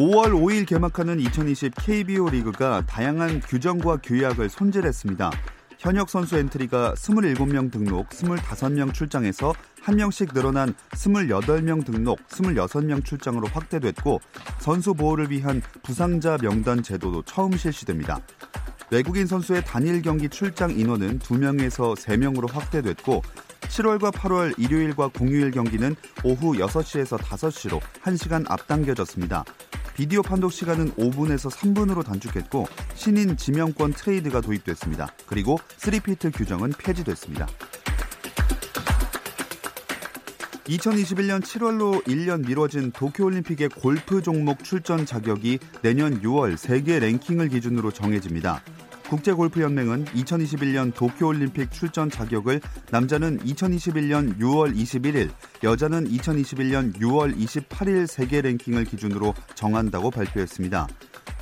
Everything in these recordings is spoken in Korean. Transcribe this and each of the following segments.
(5월 5일) 개막하는 (2020) KBO 리그가 다양한 규정과 규약을 손질했습니다. 현역 선수 엔트리가 27명 등록, 25명 출장에서 1명씩 늘어난 28명 등록, 26명 출장으로 확대됐고 선수 보호를 위한 부상자 명단 제도도 처음 실시됩니다. 외국인 선수의 단일 경기 출장 인원은 2명에서 3명으로 확대됐고 7월과 8월 일요일과 공휴일 경기는 오후 6시에서 5시로 1시간 앞당겨졌습니다. 비디오 판독 시간은 5분에서 3분으로 단축했고 신인 지명권 트레이드가 도입됐습니다. 그리고 3피트 규정은 폐지됐습니다. 2021년 7월로 1년 미뤄진 도쿄올림픽의 골프 종목 출전 자격이 내년 6월 세계 랭킹을 기준으로 정해집니다. 국제골프연맹은 2021년 도쿄올림픽 출전 자격을 남자는 2021년 6월 21일, 여자는 2021년 6월 28일 세계 랭킹을 기준으로 정한다고 발표했습니다.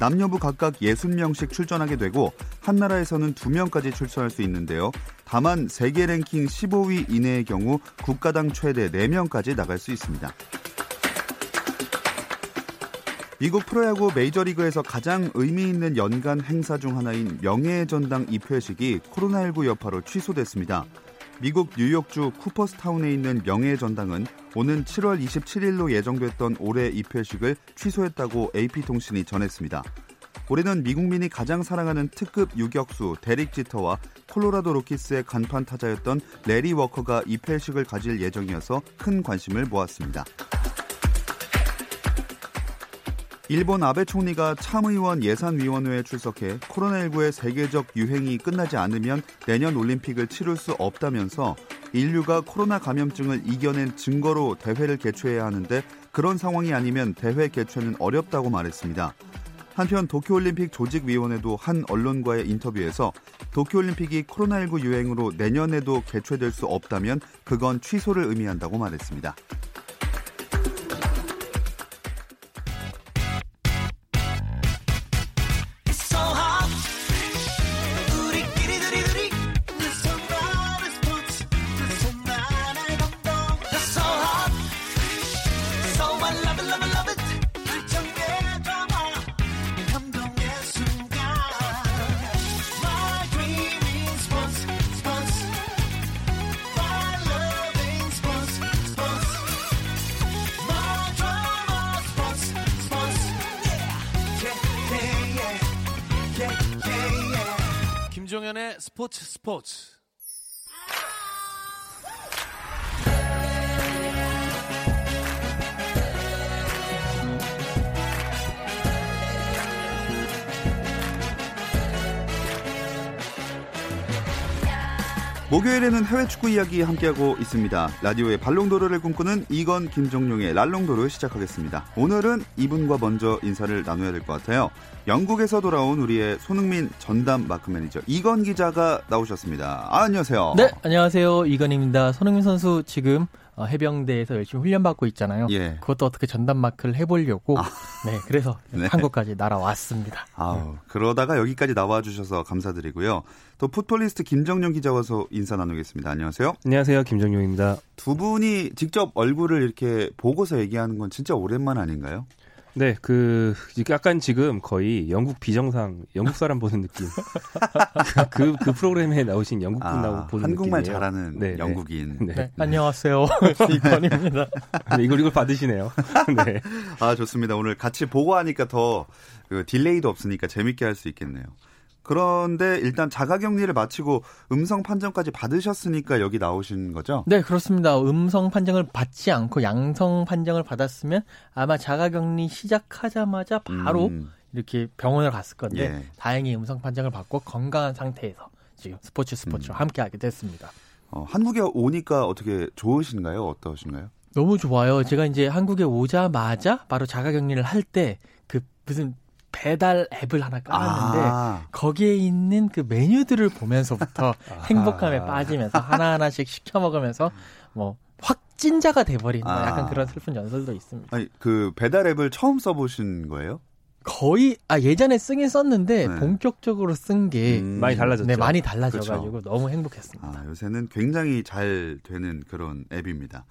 남녀부 각각 60명씩 출전하게 되고 한 나라에서는 2명까지 출전할 수 있는데요. 다만 세계 랭킹 15위 이내의 경우 국가당 최대 4명까지 나갈 수 있습니다. 미국 프로야구 메이저리그에서 가장 의미 있는 연간 행사 중 하나인 명예의 전당 입회식이 코로나19 여파로 취소됐습니다. 미국 뉴욕주 쿠퍼스타운에 있는 명예의 전당은 오는 7월 27일로 예정됐던 올해 입회식을 취소했다고 AP통신이 전했습니다. 올해는 미국민이 가장 사랑하는 특급 유격수 데릭 지터와 콜로라도 로키스의 간판 타자였던 레리 워커가 입회식을 가질 예정이어서 큰 관심을 모았습니다. 일본 아베 총리가 참의원 예산위원회에 출석해 코로나19의 세계적 유행이 끝나지 않으면 내년 올림픽을 치룰 수 없다면서 인류가 코로나 감염증을 이겨낸 증거로 대회를 개최해야 하는데 그런 상황이 아니면 대회 개최는 어렵다고 말했습니다. 한편 도쿄올림픽 조직위원회도 한 언론과의 인터뷰에서 도쿄올림픽이 코로나19 유행으로 내년에도 개최될 수 없다면 그건 취소를 의미한다고 말했습니다. 김종현의 스포츠 스포츠. 목요일에는 해외 축구 이야기 함께하고 있습니다. 라디오의 발롱도르를 꿈꾸는 이건 김정용의 랄롱도르 시작하겠습니다. 오늘은 이분과 먼저 인사를 나눠야 될 것 같아요. 영국에서 돌아온 우리의 손흥민 전담 마크 매니저 이건 기자가 나오셨습니다. 아, 안녕하세요. 네, 안녕하세요. 이건입니다. 손흥민 선수 지금 어, 해병대에서 열심히 훈련받고 있잖아요. 예. 그것도 어떻게 전담 마크를 해보려고. 아. 네, 그래서 네. 한국까지 날아왔습니다. 아 그러다가 여기까지 나와주셔서 감사드리고요. 또 풋볼리스트 김정용 기자 와서 인사 나누겠습니다. 안녕하세요. 안녕하세요. 김정용입니다. 두 분이 직접 얼굴을 이렇게 보고서 얘기하는 건 진짜 오랜만 아닌가요? 네, 그 약간 지금 거의 영국 비정상 영국 사람 보는 느낌. 그, 그 프로그램에 나오신 영국 분 아, 나오고 보는 한국말 느낌이에요. 잘하는 네, 네. 영국인. 네. 네. 안녕하세요. 이건입니다. 네, 이걸 이걸 받으시네요. 네. 아 좋습니다. 오늘 같이 보고 하니까 더 그 딜레이도 없으니까 재밌게 할 수 있겠네요. 그런데 일단 자가격리를 마치고 음성 판정까지 받으셨으니까 여기 나오신 거죠? 네, 그렇습니다. 음성 판정을 받지 않고 양성 판정을 받았으면 아마 자가격리 시작하자마자 바로 음. 이렇게 병원을 갔을 건데 예. 다행히 음성 판정을 받고 건강한 상태에서 지금 스포츠 스포츠와 음. 함께하게 됐습니다. 어, 한국에 오니까 어떻게 좋으신가요? 어떠신가요? 너무 좋아요. 제가 이제 한국에 오자마자 바로 자가격리를 할 때 그 무슨 배달 앱을 하나 깔았는데 아. 거기에 있는 그 메뉴들을 보면서부터 행복감에 빠지면서 하나하나씩 시켜 먹으면서 뭐 확진자가 돼버린 아. 약간 그런 슬픈 연설도 있습니다. 아니 그 배달 앱을 처음 써보신 거예요? 거의 아 예전에 쓰긴 썼는데 네. 본격적으로 쓴게 음, 많이 달라졌죠. 네, 많이 달라져 가지고 그렇죠. 너무 행복했습니다. 아, 요새는 굉장히 잘 되는 그런 앱입니다.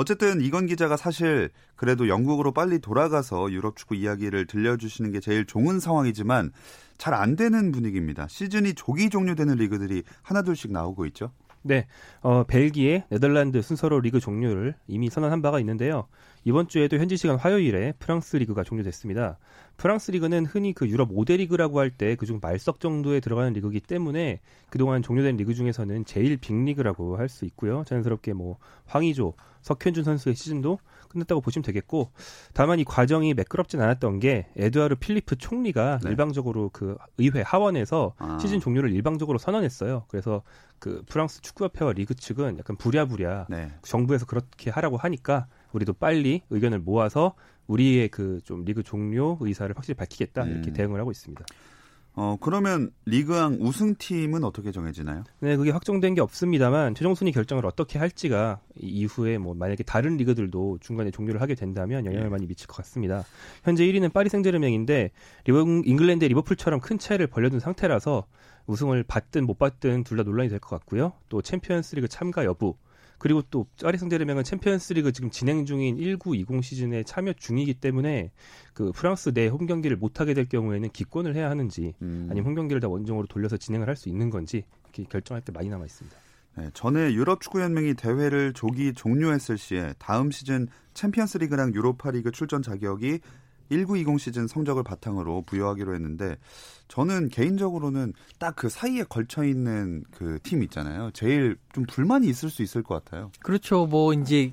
어쨌든 이건 기자가 사실 그래도 영국으로 빨리 돌아가서 유럽 축구 이야기를 들려주시는 게 제일 좋은 상황이지만 잘 안 되는 분위기입니다. 시즌이 조기 종료되는 리그들이 하나둘씩 나오고 있죠. 네, 어, 벨기에, 네덜란드 순서로 리그 종료를 이미 선언한 바가 있는데요. 이번 주에도 현지 시간 화요일에 프랑스 리그가 종료됐습니다. 프랑스 리그는 흔히 그 유럽 5대 리그라고 할 때 그중 말석 정도에 들어가는 리그이기 때문에 그동안 종료된 리그 중에서는 제일 빅리그라고 할 수 있고요. 자연스럽게 뭐 황의조, 석현준 선수의 시즌도 끝났다고 보시면 되겠고 다만 이 과정이 매끄럽진 않았던 게 에드와르 필리프 총리가 네. 일방적으로 그 의회 하원에서 아. 시즌 종료를 일방적으로 선언했어요. 그래서 그 프랑스 축구협회와 리그 측은 약간 부랴부랴 네. 정부에서 그렇게 하라고 하니까 우리도 빨리 의견을 모아서 우리의 그 좀 리그 종료 의사를 확실히 밝히겠다 이렇게 음. 대응을 하고 있습니다. 어, 그러면 리그앙 우승팀은 어떻게 정해지나요? 네, 그게 확정된 게 없습니다만 최종 순위 결정을 어떻게 할지가 이후에 뭐 만약에 다른 리그들도 중간에 종료를 하게 된다면 영향을 네. 많이 미칠 것 같습니다. 현재 1위는 파리 생제르맹인데 리버 잉글랜드의 리버풀처럼 큰 차이를 벌려둔 상태라서 우승을 받든 못 받든 둘 다 논란이 될 것 같고요. 또 챔피언스리그 참가 여부 그리고 또 파리 생제르맹은 챔피언스리그 지금 진행 중인 1920 시즌에 참여 중이기 때문에 그 프랑스 내 홈 경기를 못 하게 될 경우에는 기권을 해야 하는지 음. 아니면 홈 경기를 다 원정으로 돌려서 진행을 할 수 있는 건지 이렇게 결정할 게 많이 남아 있습니다. 네, 전에 유럽 축구 연맹이 대회를 조기 종료했을 시에 다음 시즌 챔피언스리그랑 유로파리그 출전 자격이 1920 시즌 성적을 바탕으로 부여하기로 했는데 저는 개인적으로는 딱 그 사이에 걸쳐 있는 그 팀 있잖아요. 제일 좀 불만이 있을 수 있을 것 같아요. 그렇죠. 뭐 이제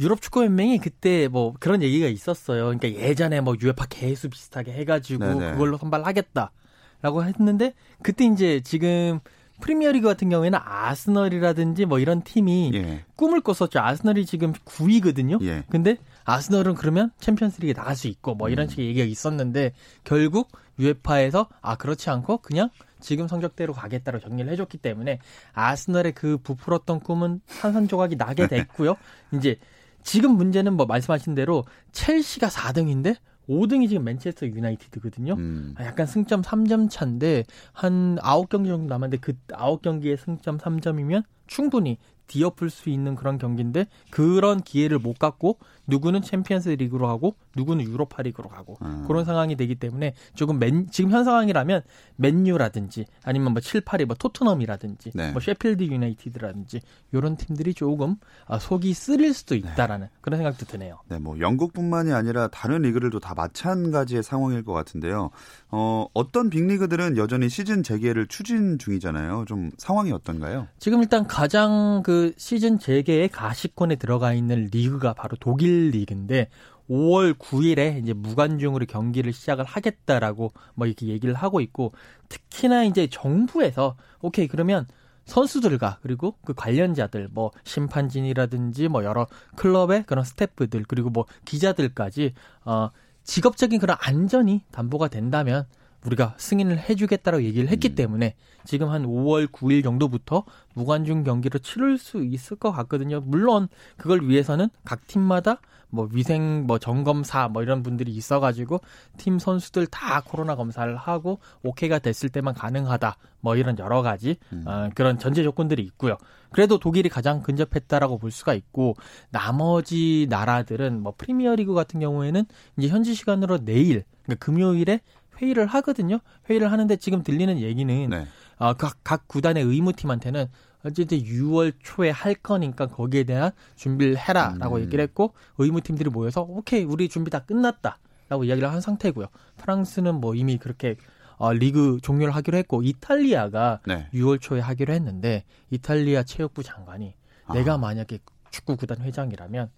유럽 축구 연맹이 그때 뭐 그런 얘기가 있었어요. 그러니까 예전에 뭐 유에파 개수 비슷하게 해가지고 네네. 그걸로 선발하겠다라고 했는데 그때 이제 지금 프리미어리그 같은 경우에는 아스널이라든지 뭐 이런 팀이 예. 꿈을 꿨었죠. 아스널이 지금 9위거든요. 예. 근데 아스널은 그러면 챔피언스리그에 나갈 수 있고 뭐 이런 음. 식의 얘기가 있었는데 결국 유에파에서 아 그렇지 않고 그냥 지금 성적대로 가겠다고 정리를 해줬기 때문에 아스널의 그 부풀었던 꿈은 산산조각이 나게 됐고요. 이제 지금 문제는 뭐 말씀하신 대로 첼시가 4등인데 5등이 지금 맨체스터 유나이티드거든요. 음. 아, 약간 승점 3점 차인데 한 9경기 정도 남았는데 그 9경기에 승점 3점이면 충분히 뒤엎을 수 있는 그런 경기인데 그런 기회를 못 갖고 누구는 챔피언스 리그로 가고 누구는 유로파 리그로 가고 음. 그런 상황이 되기 때문에 조금 맨, 지금 현 상황이라면 맨유라든지 아니면 뭐 7, 8위 뭐 토트넘이라든지 네. 뭐 셰필드 유나이티드라든지 이런 팀들이 조금 아, 속이 쓰릴 수도 네. 있다라는 네. 그런 생각도 드네요. 네, 뭐 영국뿐만이 아니라 다른 리그들도 다 마찬가지의 상황일 것 같은데요. 어, 어떤 빅리그들은 여전히 시즌 재개를 추진 중이잖아요. 좀 상황이 어떤가요? 지금 일단 가장 그 시즌 재개의 가시권에 들어가 있는 리그가 바로 독일 리그인데 5월 9일에 이제 무관중으로 경기를 시작을 하겠다라고 뭐 이렇게 얘기를 하고 있고 특히나 이제 정부에서 오케이 그러면 선수들과 그리고 그 관련자들 뭐 심판진이라든지 뭐 여러 클럽의 그런 스태프들 그리고 뭐 기자들까지 어 직업적인 그런 안전이 담보가 된다면 우리가 승인을 해주겠다라고 얘기를 했기 음. 때문에 지금 한 5월 9일 정도부터 무관중 경기를 치를 수 있을 것 같거든요. 물론 그걸 위해서는 각 팀마다 뭐 위생 뭐 점검사 뭐 이런 분들이 있어가지고 팀 선수들 다 코로나 검사를 하고 오케이가 됐을 때만 가능하다 뭐 이런 여러 가지 음. 어, 그런 전제 조건들이 있고요. 그래도 독일이 가장 근접했다라고 볼 수가 있고 나머지 나라들은 뭐 프리미어리그 같은 경우에는 이제 현지 시간으로 내일 그러니까 금요일에 회의를 하거든요. 회의를 하는데 지금 들리는 얘기는 네. 어, 각, 각 구단의 의무팀한테는 어쨌든 6월 초에 할 거니까 거기에 대한 준비를 해라라고 음. 얘기를 했고 의무팀들이 모여서 오케이 우리 준비 다 끝났다라고 이야기를 한 상태고요. 프랑스는 뭐 이미 그렇게 어, 리그 종료를 하기로 했고 이탈리아가 네. 6월 초에 하기로 했는데 이탈리아 체육부 장관이 아. 내가 만약에 축구 구단 회장이라면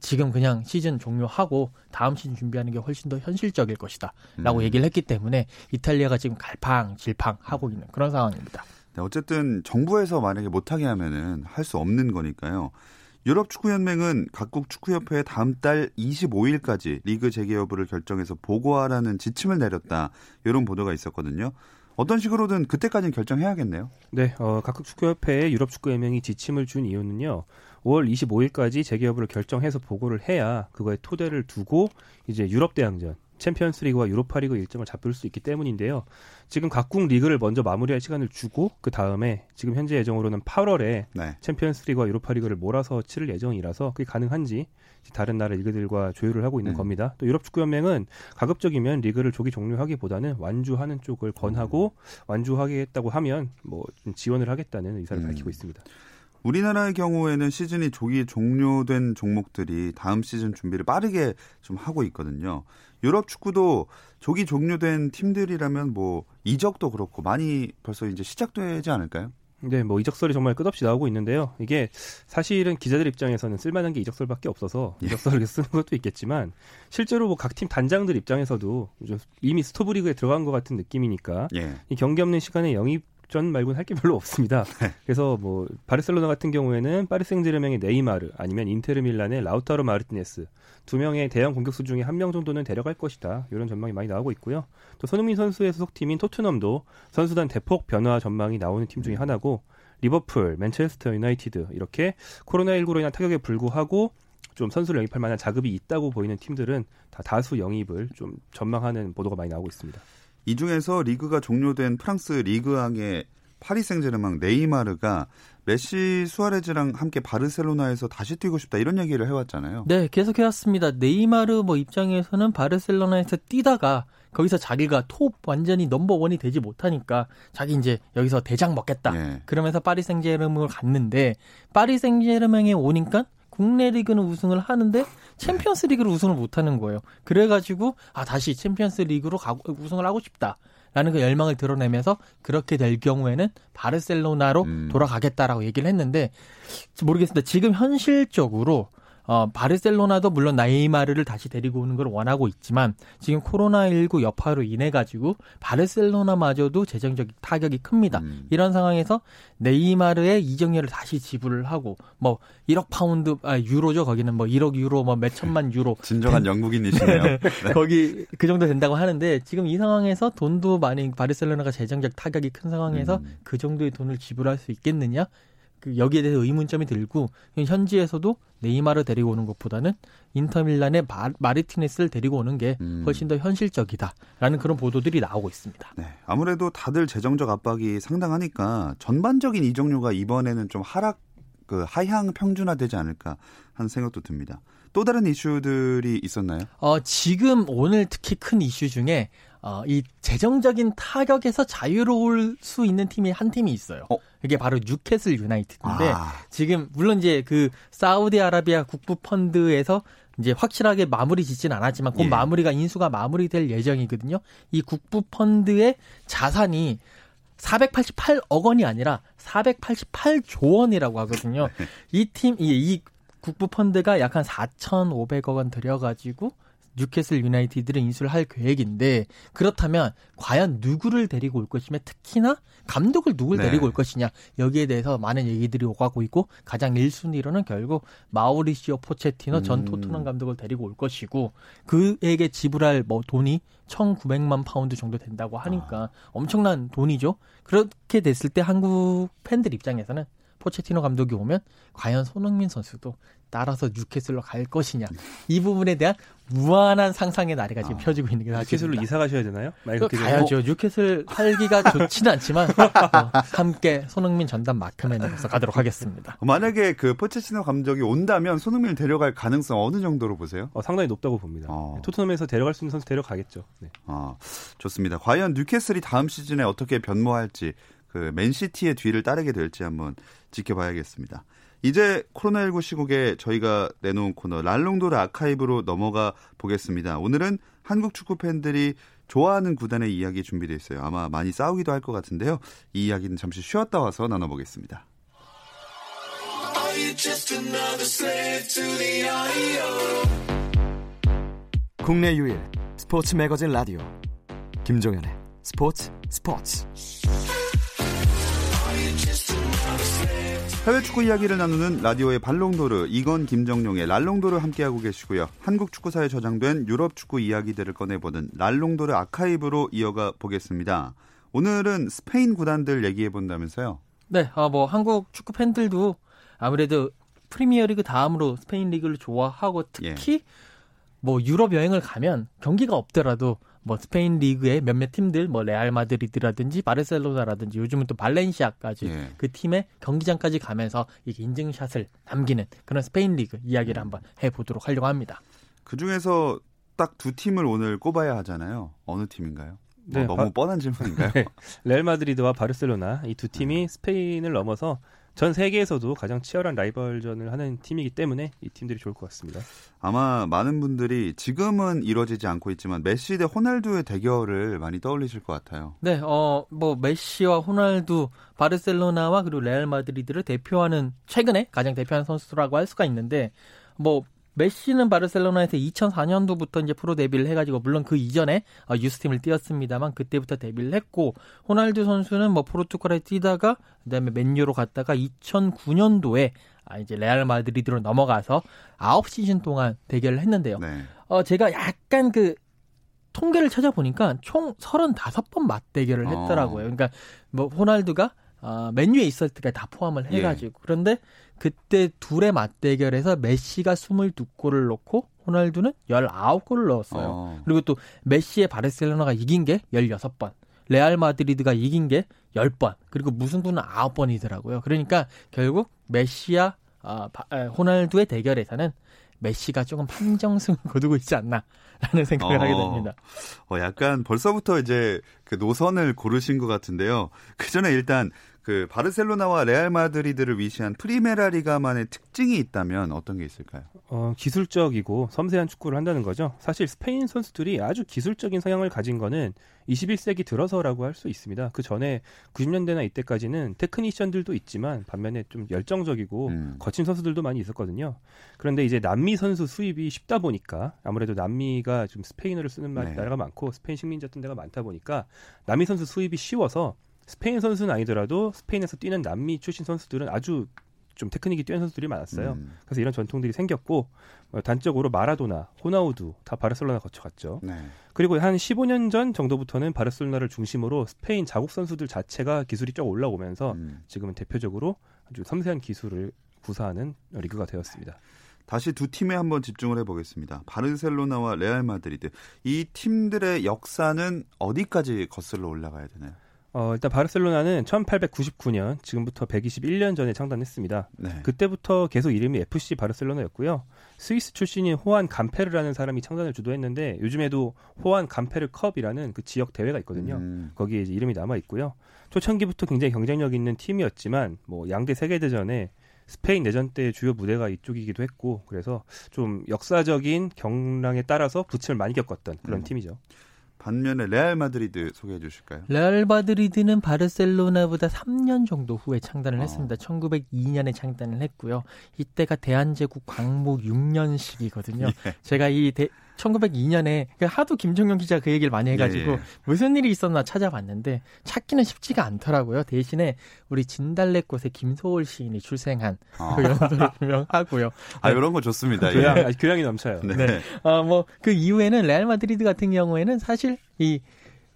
지금 그냥 시즌 종료하고 다음 시즌 준비하는 게 훨씬 더 현실적일 것이다. 라고 음. 얘기를 했기 때문에 이탈리아가 지금 갈팡질팡 하고 있는 그런 상황입니다. 네, 어쨌든 정부에서 만약에 못하게 하면은 할 수 없는 거니까요. 유럽 축구 연맹은 각국 축구 협회에 다음 달 25일까지 리그 재개 여부를 결정해서 보고하라는 지침을 내렸다. 이런 보도가 있었거든요. 어떤 식으로든 그때까지는 결정해야겠네요. 네, 어, 각국 축구협회에 유럽 축구연맹이 지침을 준 이유는요. 5월 25일까지 재개 여부를 결정해서 보고를 해야 그거에 토대를 두고 이제 유럽 대항전 챔피언스 리그와 유로파 리그 일정을 잡을 수 있기 때문인데요. 지금 각국 리그를 먼저 마무리할 시간을 주고 그 다음에 지금 현재 예정으로는 8월에 네. 챔피언스 리그와 유로파 리그를 몰아서 치를 예정이라서 그게 가능한지 다른 나라 리그들과 조율을 하고 있는 음. 겁니다. 또 유럽 축구 연맹은 가급적이면 리그를 조기 종료하기보다는 완주하는 쪽을 권하고 음. 완주하겠다고 하면 뭐 지원을 하겠다는 의사를 음. 밝히고 있습니다. 우리나라의 경우에는 시즌이 조기 종료된 종목들이 다음 시즌 준비를 빠르게 좀 하고 있거든요. 유럽 축구도 조기 종료된 팀들이라면 뭐 이적도 그렇고 많이 벌써 이제 시작되지 않을까요? 네, 뭐 이적설이 정말 끝없이 나오고 있는데요. 이게 사실은 기자들 입장에서는 쓸만한 게 이적설밖에 없어서 예. 이적설을 쓰는 것도 있겠지만 실제로 뭐 각 팀 단장들 입장에서도 이미 스토브리그에 들어간 것 같은 느낌이니까 예. 이 경기 없는 시간에 영입전 말고는 할 게 별로 없습니다. 네. 그래서 뭐 바르셀로나 같은 경우에는 파리 생제르맹의 네이마르 아니면 인테르 밀란의 라우타로 마르티네스 두 명의 대형 공격수 중에 한 명 정도는 데려갈 것이다. 이런 전망이 많이 나오고 있고요. 또 손흥민 선수의 소속팀인 토트넘도 선수단 대폭 변화 전망이 나오는 팀 중에 음. 하나고 리버풀, 맨체스터 유나이티드 이렇게 코로나19로 인한 타격에 불구하고 좀 선수를 영입할 만한 자금이 있다고 보이는 팀들은 다 다수 영입을 좀 전망하는 보도가 많이 나오고 있습니다. 이 중에서 리그가 종료된 프랑스 리그앙의 파리 생제르맹 네이마르가 메시 수아레즈랑 함께 바르셀로나에서 다시 뛰고 싶다 이런 얘기를 해왔잖아요. 네, 계속 해왔습니다. 네이마르 뭐 입장에서는 바르셀로나에서 뛰다가 거기서 자기가 톱 완전히 넘버 원이 되지 못하니까 자기 이제 여기서 대장 먹겠다. 네. 그러면서 파리 생제르맹을 갔는데 파리 생제르맹에 오니까 국내 리그는 우승을 하는데 챔피언스 리그를 우승을 못하는 거예요. 그래가지고 아 다시 챔피언스 리그로 가, 우승을 하고 싶다 라는 그 열망을 드러내면서 그렇게 될 경우에는 바르셀로나로 음. 돌아가겠다라고 얘기를 했는데 모르겠습니다. 지금 현실적으로 어, 바르셀로나도 물론 네이마르를 다시 데리고 오는 걸 원하고 있지만 지금 코로나19 여파로 인해 가지고 바르셀로나마저도 재정적 타격이 큽니다. 음. 이런 상황에서 네이마르의 이적료를 다시 지불을 하고 뭐 1억 파운드 아 유로죠. 거기는 뭐 1억 유로 뭐 몇 천만 유로 진정한 영국인이시네요. 네. 네. 거기 그 정도 된다고 하는데 지금 이 상황에서 돈도 많이 바르셀로나가 재정적 타격이 큰 상황에서 음. 그 정도의 돈을 지불할 수 있겠느냐? 그 여기에 대해서 의문점이 들고 현지에서도 네이마르 데리고 오는 것보다는 인터밀란의 마, 마르티네스를 데리고 오는 게 음. 훨씬 더 현실적이다라는 그런 보도들이 나오고 있습니다. 네, 아무래도 다들 재정적 압박이 상당하니까 전반적인 이적료가 이번에는 좀 하락 그 하향 평준화되지 않을까 하는 생각도 듭니다. 또 다른 이슈들이 있었나요? 어, 지금 오늘 특히 큰 이슈 중에 어, 이 재정적인 타격에서 자유로울 수 있는 팀이 한 팀이 있어요. 어? 이게 바로 뉴캐슬 유나이티드인데 아. 지금 물론 이제 그 사우디아라비아 국부 펀드에서 이제 확실하게 마무리 짓진 않았지만 그 예. 마무리가 인수가 마무리될 예정이거든요. 이 국부 펀드의 자산이 488억 원이 아니라 488조 원이라고 하거든요. 네. 이 팀, 이, 이 국부 펀드가 약 한 4,500억 원 들여가지고 뉴캐슬 유나이티드를 인수를 할 계획인데 그렇다면 과연 누구를 데리고 올 것이며 특히나 감독을 누굴 네. 데리고 올 것이냐 여기에 대해서 많은 얘기들이 오가고 있고 가장 1순위로는 결국 마우리시오 포체티노 전 음. 토트넘 감독을 데리고 올 것이고 그에게 지불할 뭐 돈이 1,900만 파운드 정도 된다고 하니까 아. 엄청난 돈이죠. 그렇게 됐을 때 한국 팬들 입장에서는 포체티노 감독이 오면 과연 손흥민 선수도 따라서 뉴캐슬로 갈 것이냐 이 부분에 대한 무한한 상상의 나래가 지금 아, 펴지고 있는 게 사실입니다. 뉴캐슬로 이사 가셔야 되나요? 가야죠. 어? 뉴캐슬 살기가 좋지는 않지만 어, 함께 손흥민 전담 마크맨으로서 가도록 하겠습니다. 만약에 그 포체티노 감독이 온다면 손흥민을 데려갈 가능성 어느 정도로 보세요? 어, 상당히 높다고 봅니다. 어. 토트넘에서 데려갈 수 있는 선수 데려가겠죠. 네. 아, 좋습니다. 과연 뉴캐슬이 다음 시즌에 어떻게 변모할지 그 맨시티의 뒤를 따르게 될지 한번 지켜봐야겠습니다. 이제 코로나19 시국에 저희가 내놓은 코너 랄롱도르 아카이브로 넘어가 보겠습니다. 오늘은 한국 축구 팬들이 좋아하는 구단의 이야기 준비되어 있어요. 아마 많이 싸우기도 할 것 같은데요. 이 이야기는 잠시 쉬었다 와서 나눠보겠습니다. 국내 유일 스포츠 매거진 라디오 김종현의 스포츠 스포츠 해외 축구 이야기를 나누는 라디오의 발롱도르 이건 김정용의 랄롱도르 함께하고 계시고요. 한국 축구사에 저장된 유럽 축구 이야기들을 꺼내보는 랄롱도르 아카이브로 이어가 보겠습니다. 오늘은 스페인 구단들 얘기해 본다면서요? 네, 어, 뭐 한국 축구 팬들도 아무래도 프리미어리그 다음으로 스페인 리그를 좋아하고 특히 예. 뭐 유럽 여행을 가면 경기가 없더라도 뭐 스페인 리그의 몇몇 팀들 뭐 레알 마드리드라든지 바르셀로나라든지 요즘은 또 발렌시아까지 예. 그 팀의 경기장까지 가면서 이게 인증샷을 남기는 그런 스페인 리그 이야기를 한번 해보도록 하려고 합니다. 그 중에서 딱 두 팀을 오늘 꼽아야 하잖아요. 어느 팀인가요? 뭐 네, 너무 바, 뻔한 질문인가요? 네, 레알 마드리드와 바르셀로나 이 두 팀이 음. 스페인을 넘어서 전 세계에서도 가장 치열한 라이벌전을 하는 팀이기 때문에 이 팀들이 좋을 것 같습니다. 아마 많은 분들이 지금은 이루어지지 않고 있지만 메시 대 호날두의 대결을 많이 떠올리실 것 같아요. 네, 어, 뭐 메시와 호날두, 바르셀로나와 그리고 레알 마드리드를 대표하는 최근에 가장 대표하는 선수라고 할 수가 있는데 뭐 메시는 바르셀로나에서 2004년도부터 이제 프로 데뷔를 해가지고 물론 그 이전에 어, 유스팀을 뛰었습니다만 그때부터 데뷔를 했고 호날두 선수는 뭐 포르투갈에 뛰다가 그다음에 맨유로 갔다가 2009년도에 아 이제 레알 마드리드로 넘어가서 9시즌 동안 대결을 했는데요. 네. 어 제가 약간 그 통계를 찾아보니까 총 35번 맞대결을 했더라고요. 어. 그러니까 뭐 호날두가 어, 맨유에 있었을 때다 포함을 예. 해가지고 예. 그런데 그때 둘의 맞대결에서 메시가 22골을 넣고 호날두는 19골을 넣었어요. 어. 그리고 또 메시의 바르셀로나가 이긴 게 16번. 레알 마드리드가 이긴 게 10번. 그리고 무승부는 9번이더라고요. 그러니까 결국 메시와 아, 아, 호날두의 대결에서는 메시가 조금 판정승을 거두고 있지 않나라는 생각을 어, 하게 됩니다. 어, 약간 벌써부터 이제 그 노선을 고르신 것 같은데요. 그 전에 일단 그 바르셀로나와 레알 마드리드를 위시한 프리메라 리가만의 특징이 있다면 어떤 게 있을까요? 어, 기술적이고 섬세한 축구를 한다는 거죠. 사실 스페인 선수들이 아주 기술적인 성향을 가진 거는 21세기 들어서라고 할 수 있습니다. 그 전에 90년대나 이때까지는 테크니션들도 있지만 반면에 좀 열정적이고 음. 거친 선수들도 많이 있었거든요. 그런데 이제 남미 선수 수입이 쉽다 보니까 아무래도 남미가 좀 스페인어를 쓰는 네. 나라가 많고 스페인 식민지 같은 데가 많다 보니까 남미 선수 수입이 쉬워서 스페인 선수는 아니더라도 스페인에서 뛰는 남미 출신 선수들은 아주 좀 테크닉이 뛰어난 선수들이 많았어요. 음. 그래서 이런 전통들이 생겼고 어, 단적으로 마라도나, 호나우두 다 바르셀로나 거쳐갔죠. 네. 그리고 한 15년 전 정도부터는 바르셀로나를 중심으로 스페인 자국 선수들 자체가 기술이 쭉 올라오면서 음. 지금은 대표적으로 아주 섬세한 기술을 구사하는 리그가 되었습니다. 다시 두 팀에 한번 집중을 해보겠습니다. 바르셀로나와 레알 마드리드 이 팀들의 역사는 어디까지 거슬러 올라가야 되나요? 어, 일단 바르셀로나는 1899년 지금부터 121년 전에 창단했습니다. 네. 그때부터 계속 이름이 FC 바르셀로나였고요. 스위스 출신인 호안 감페르라는 사람이 창단을 주도했는데 요즘에도 호안 감페르 컵이라는 그 지역 대회가 있거든요. 음. 거기에 이제 이름이 남아 있고요. 초창기부터 굉장히 경쟁력 있는 팀이었지만 뭐 양대 세계 대전에 스페인 내전 때 주요 무대가 이쪽이기도 했고 그래서 좀 역사적인 격랑에 따라서 부침을 많이 겪었던 그런 음. 팀이죠. 반면에 레알 마드리드 소개해 주실까요? 레알 마드리드는 바르셀로나보다 3년 정도 후에 창단을 어. 했습니다. 1902년에 창단을 했고요. 이때가 대한제국 광무 6년식이거든요. 예. 제가 이 대, 1902년에 그 하도 김정용 기자 그 얘기를 많이 해가지고 예, 예. 무슨 일이 있었나 찾아봤는데 찾기는 쉽지가 않더라고요. 대신에 우리 진달래꽃의 김소월 시인이 출생한 아. 그 연도는 분명하고요. 아 이런 거 좋습니다. 교양, 예. 교양이 넘쳐요. 네. 네. 어 뭐 그 이후에는 레알 마드리드 같은 경우에는 사실 이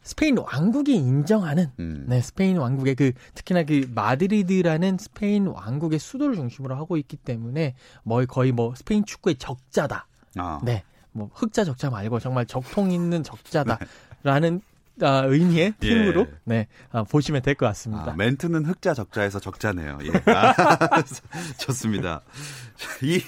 스페인 왕국이 인정하는 음. 네 스페인 왕국의 그 특히나 그 마드리드라는 스페인 왕국의 수도를 중심으로 하고 있기 때문에 뭐 거의 뭐 스페인 축구의 적자다. 아. 네. 뭐 흑자 적자 말고 정말 적통 있는 적자다라는 아, 의미의 예. 팀으로 예. 네 아, 보시면 될 것 같습니다. 아, 멘트는 흑자 적자에서 적자네요. 예. 아, 좋습니다. 이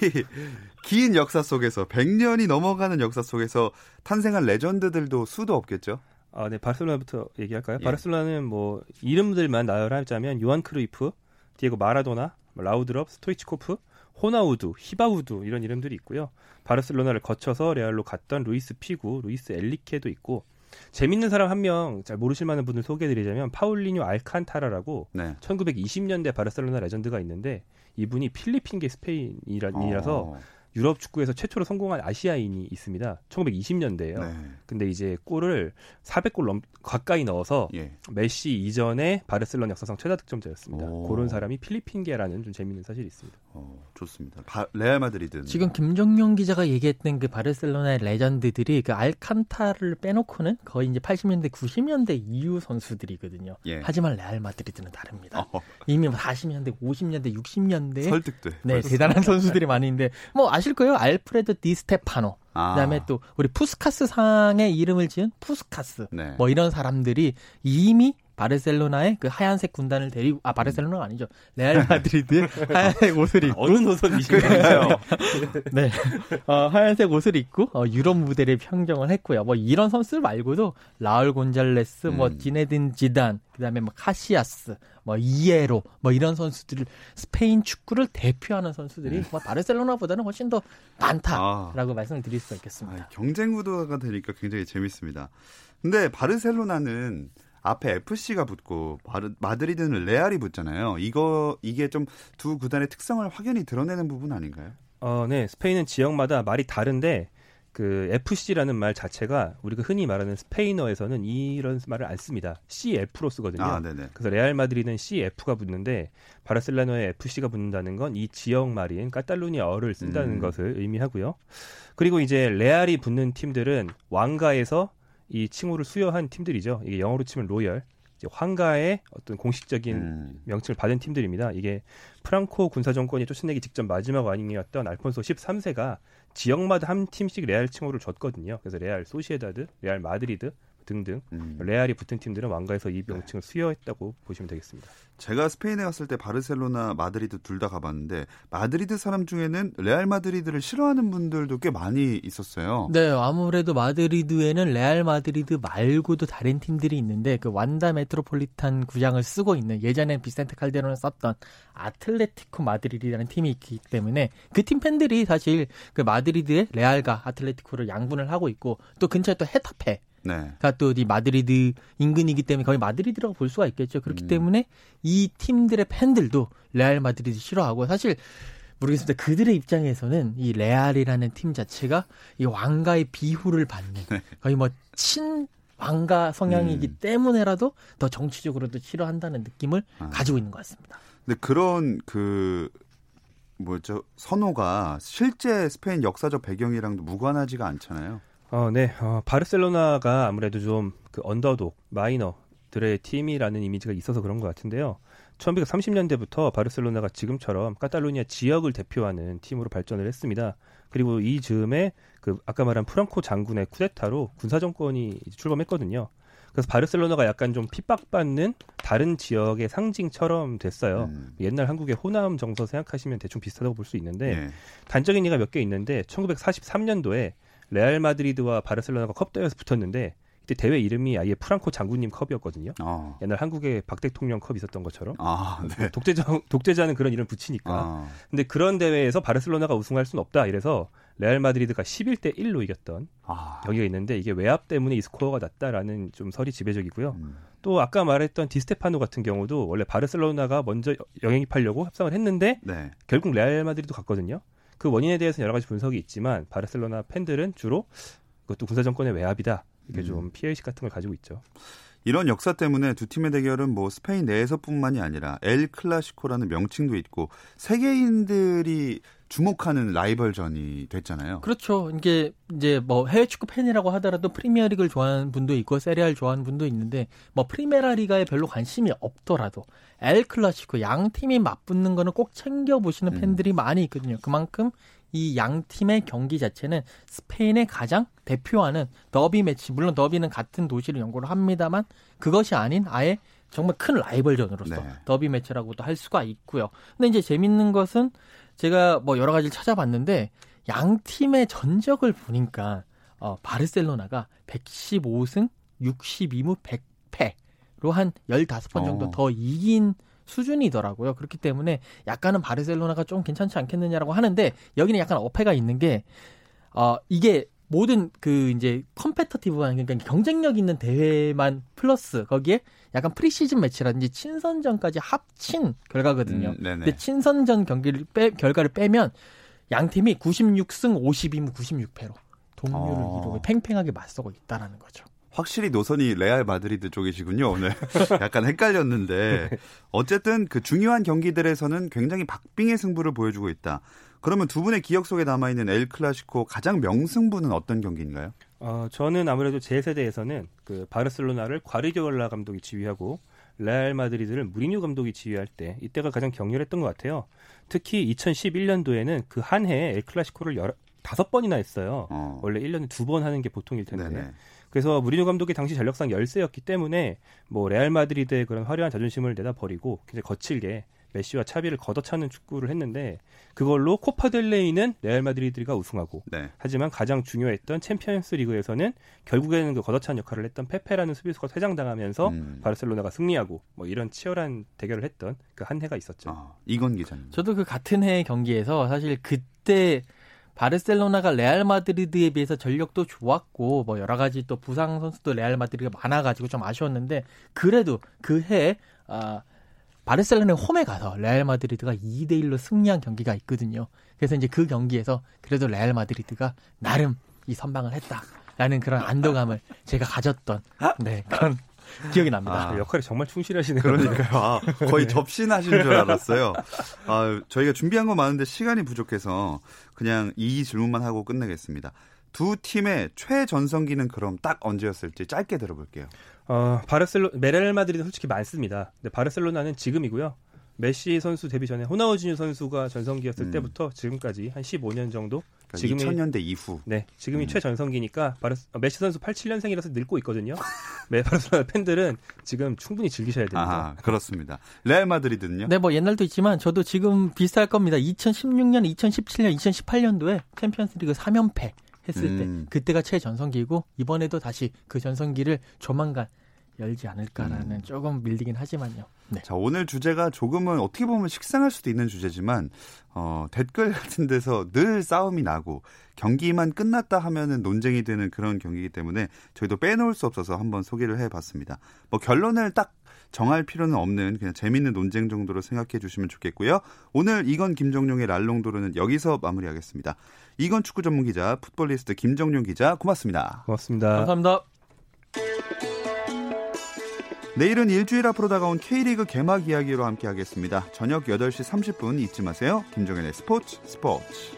긴 역사 속에서 100년이 넘어가는 역사 속에서 탄생한 레전드들도 수도 없겠죠. 아, 네 바르셀로나부터 얘기할까요? 예. 바르셀로나는 뭐 이름들만 나열하자면 요한 크루이프, 디에고 마라도나, 라우드럽, 스토이치코프, 호나우두, 히바우두 이런 이름들이 있고요. 바르셀로나를 거쳐서 레알로 갔던 루이스 피구, 루이스 엘리케도 있고 재밌는 사람 한 명 잘 모르실 만한 분을 소개해드리자면 파울리뉴 알칸타라라고 네. 1920년대 바르셀로나 레전드가 있는데 이분이 필리핀계 스페인인이라서 어. 유럽 축구에서 최초로 성공한 아시아인이 있습니다. 1920년대예요. 네. 근데 이제 골을 400골 넘 가까이 넣어서 예. 메시 이전에 바르셀로나 역사상 최다 득점자였습니다. 오. 그런 사람이 필리핀계라는 좀 재밌는 사실이 있습니다. 어, 좋습니다. 바, 레알 마드리드는 지금 김정용 기자가 얘기했던 그 바르셀로나의 레전드들이 그 알칸타라를 빼놓고는 거의 이제 80년대, 90년대 이후 선수들이거든요. 예. 하지만 레알 마드리드는 다릅니다. 어, 이미 뭐 40년대, 50년대, 60년대 설득돼. 네, 벌써. 대단한 선수들이 많이 있는데 뭐 아실 거예요. 알프레드 디 스테파노. 아, 그다음에 또 우리 푸스카스 상의 이름을 지은 푸스카스. 네. 뭐 이런 사람들이 이미 바르셀로나의 그 하얀색 군단을 데리고 아 바르셀로나가 아니죠. 레알 마드리드의 하얀색 옷을 입고 어느 노선이신가요? 네. 어, 하얀색 옷을 입고 어, 유럽 무대를 평정을 했고요. 뭐 이런 선수들 말고도 라울 곤잘레스, 뭐 음. 지네딘 지단, 그다음에 뭐 카시아스, 뭐 이에로, 뭐 이런 선수들을 스페인 축구를 대표하는 선수들이 뭐 바르셀로나보다는 훨씬 더 많다라고 말씀을 드릴 수 있겠습니다. 아, 경쟁 구도가 되니까 굉장히 재밌습니다. 근데 바르셀로나는 앞에 FC가 붙고 마드리드는 레알이 붙잖아요. 이거 이게 좀 두 구단의 특성을 확연히 드러내는 부분 아닌가요? 어, 네. 스페인은 지역마다 말이 다른데 그 FC라는 말 자체가 우리가 흔히 말하는 스페인어에서는 이런 말을 안 씁니다. CF로 쓰거든요. 아. 그래서 레알 마드리드는 CF가 붙는데 바르셀로나에 FC가 붙는다는 건 이 지역 말인 카탈루니아어를 쓴다는 음. 것을 의미하고요. 그리고 이제 레알이 붙는 팀들은 왕가에서 이 칭호를 수여한 팀들이죠. 이게 영어로 치면 royal. 황가의 어떤 공식적인 음. 명칭을 받은 팀들입니다. 이게 프랑코 군사 정권이 쫓아내기 직전 마지막 왕이었던 알폰소 13세가 지역마다 한 팀씩 레알 칭호를 줬거든요. 그래서 레알 소시에다드, 레알 마드리드 등등 음. 레알이 붙은 팀들은 왕가에서 이 명칭을 수여했다고 보시면 되겠습니다. 제가 스페인에 갔을 때 바르셀로나, 마드리드 둘 다 가봤는데 마드리드 사람 중에는 레알 마드리드를 싫어하는 분들도 꽤 많이 있었어요. 네, 아무래도 마드리드에는 레알 마드리드 말고도 다른 팀들이 있는데 그 완다 메트로폴리탄 구장을 쓰고 있는 예전엔 비센테 칼데론을 썼던 아틀레티코 마드리드라는 팀이 있기 때문에 그 팀 팬들이 사실 그 마드리드의 레알과 아틀레티코를 양분을 하고 있고 또 근처에 또 헤타페 네. 가 또 이 마드리드 인근이기 때문에 거의 마드리드라고 볼 수가 있겠죠. 그렇기 음. 때문에 이 팀들의 팬들도 레알 마드리드 싫어하고 사실 모르겠습니다. 그들의 입장에서는 이 레알이라는 팀 자체가 이 왕가의 비후를 받는 네. 거의 뭐 친 왕가 성향이기 음. 때문에라도 더 정치적으로도 싫어한다는 느낌을 아. 가지고 있는 것 같습니다. 근데 그런 그 뭐죠 선호가 실제 스페인 역사적 배경이랑도 무관하지가 않잖아요. 어, 네. 어, 바르셀로나가 아무래도 좀 그 언더독, 마이너들의 팀이라는 이미지가 있어서 그런 것 같은데요. 1930년대부터 바르셀로나가 지금처럼 카탈루니아 지역을 대표하는 팀으로 발전을 했습니다. 그리고 이 즈음에 그 아까 말한 프랑코 장군의 쿠데타로 군사 정권이 출범했거든요. 그래서 바르셀로나가 약간 좀 핍박받는 다른 지역의 상징처럼 됐어요. 음. 옛날 한국의 호남 정서 생각하시면 대충 비슷하다고 볼 수 있는데 예. 단적인 예가 몇 개 있는데 1943년도에 레알 마드리드와 바르셀로나가 컵 대회에서 붙었는데 이때 대회 이름이 아예 프랑코 장군님 컵이었거든요. 어. 옛날 한국에 박 대통령 컵 있었던 것처럼 아, 네. 독재자 독재자는 그런 이름 붙이니까. 아. 근데 그런 대회에서 바르셀로나가 우승할 수는 없다. 이래서 레알 마드리드가 11대 1로 이겼던 아. 경기가 있는데 이게 외압 때문에 이 스코어가 났다라는 좀 설이 지배적이고요. 음. 또 아까 말했던 디 스테파노 같은 경우도 원래 바르셀로나가 먼저 영입하려고 협상을 했는데 네. 결국 레알 마드리드 갔거든요. 그 원인에 대해서는 여러 가지 분석이 있지만 바르셀로나 팬들은 주로 그것도 군사 정권의 외압이다. 이렇게 음. 좀 피해의식 같은 걸 가지고 있죠. 이런 역사 때문에 두 팀의 대결은 뭐 스페인 내에서뿐만이 아니라 엘 클라시코라는 명칭도 있고 세계인들이 주목하는 라이벌전이 됐잖아요. 그렇죠. 이게 이제 뭐 해외 축구 팬이라고 하더라도 프리미어리그를 좋아하는 분도 있고 세리에 A를 좋아하는 분도 있는데 뭐 프리메라 리가에 별로 관심이 없더라도 엘 클라시코 양 팀이 맞붙는 거는 꼭 챙겨 보시는 음. 팬들이 많이 있거든요. 그만큼 이 양 팀의 경기 자체는 스페인의 가장 대표하는 더비 매치 물론 더비는 같은 도시를 연고를 합니다만 그것이 아닌 아예 정말 큰 라이벌전으로서 네. 더비 매치라고도 할 수가 있고요. 근데 이제 재밌는 것은 제가 뭐 여러 가지를 찾아봤는데 양 팀의 전적을 보니까 어, 바르셀로나가 115승 62무 100패로 한 15번 정도 어. 더 이긴 수준이더라고요. 그렇기 때문에 약간은 바르셀로나가 좀 괜찮지 않겠느냐라고 하는데 여기는 약간 어폐가 있는 게 어, 이게 모든 그 이제 competitive한 그러니까 경쟁력 있는 대회만 플러스 거기에 약간 프리시즌 매치라든지 친선전까지 합친 결과거든요. 음. 근데 친선전 경기를 빼 결과를 빼면 양 팀이 96승 52무 96패로 동률을 어. 이루고 팽팽하게 맞서고 있다라는 거죠. 확실히 노선이 레알 마드리드 쪽이시군요. 오늘 약간 헷갈렸는데 어쨌든 그 중요한 경기들에서는 굉장히 박빙의 승부를 보여주고 있다. 그러면 두 분의 기억 속에 남아 있는 엘 클라시코 가장 명승부는 어떤 경기인가요? 어, 저는 아무래도 제 세대에서는 그 바르셀로나를 과르디올라 감독이 지휘하고 레알 마드리드를 무리뉴 감독이 지휘할 때 이때가 가장 격렬했던 것 같아요. 특히 2011년도에는 그 한 해에 엘 클라시코를 여러, 다섯 번이나 했어요. 어. 원래 1년에 두 번 하는 게 보통일 텐데. 네네. 그래서 무리뉴 감독이 당시 전력상 열세였기 때문에 뭐 레알 마드리드의 그런 화려한 자존심을 내다 버리고 굉장히 거칠게 메시와 차비를 걷어차는 축구를 했는데 그걸로 코파델레이는 레알 마드리드가 우승하고 네. 하지만 가장 중요했던 챔피언스 리그에서는 결국에는 그 걷어찬 역할을 했던 페페라는 수비수가 퇴장당하면서 음. 바르셀로나가 승리하고 뭐 이런 치열한 대결을 했던 그 한 해가 있었죠. 아, 이건 기자님. 저도 그 같은 해 경기에서 사실 그때 바르셀로나가 레알 마드리드에 비해서 전력도 좋았고 뭐 여러 가지 또 부상 선수도 레알 마드리드가 많아가지고 좀 아쉬웠는데 그래도 그해 아, 바르셀로나 홈에 가서 레알 마드리드가 2대 1로 승리한 경기가 있거든요. 그래서 이제 그 경기에서 그래도 레알 마드리드가 나름 이 선방을 했다라는 그런 안도감을 제가 가졌던 네 그런 기억이 납니다. 아. 역할이 정말 충실하시네요. 그러니까요. 아, 거의 접신하신 줄 알았어요. 아, 저희가 준비한 거 많은데 시간이 부족해서 그냥 이 질문만 하고 끝내겠습니다. 두 팀의 최전성기는 그럼 딱 언제였을지 짧게 들어볼게요. 어, 바르셀로 메레알 마드리드 솔직히 많습니다. 근데 바르셀로나는 지금이고요. 메시 선수 데뷔 전에 호나우지뉴 선수가 전성기였을 음. 때부터 지금까지 한 15년 정도 그러니까 지금이 2000년대 이후. 네, 지금이 음. 최전성기니까 바르, 어, 메시 선수 87년생이라서 늙고 있거든요. 네, 바르셀로나 팬들은 지금 충분히 즐기셔야 됩니다. 아하, 그렇습니다. 레알 마드리드는요? 네, 뭐 옛날도 있지만 저도 지금 비슷할 겁니다. 2016년, 2017년, 2018년도에 챔피언스리그 3연패 했을 음. 때 그때가 최전성기고 이번에도 다시 그 전성기를 조만간 열지 않을까라는 음. 조금 밀리긴 하지만요. 네. 자, 오늘 주제가 조금은 어떻게 보면 식상할 수도 있는 주제지만, 어, 댓글 같은 데서 늘 싸움이 나고, 경기만 끝났다 하면은 논쟁이 되는 그런 경기이기 때문에 저희도 빼놓을 수 없어서 한번 소개를 해 봤습니다. 뭐 결론을 딱 정할 필요는 없는 그냥 재밌는 논쟁 정도로 생각해 주시면 좋겠고요. 오늘 이건 김정용의 랄롱도르는 여기서 마무리하겠습니다. 이건 축구 전문 기자, 풋볼리스트 김정용 기자, 고맙습니다. 고맙습니다. 감사합니다. 내일은 일주일 앞으로 다가온 K리그 개막 이야기로 함께 하겠습니다. 저녁 8시 30분 잊지 마세요. 김종현의 스포츠 스포츠.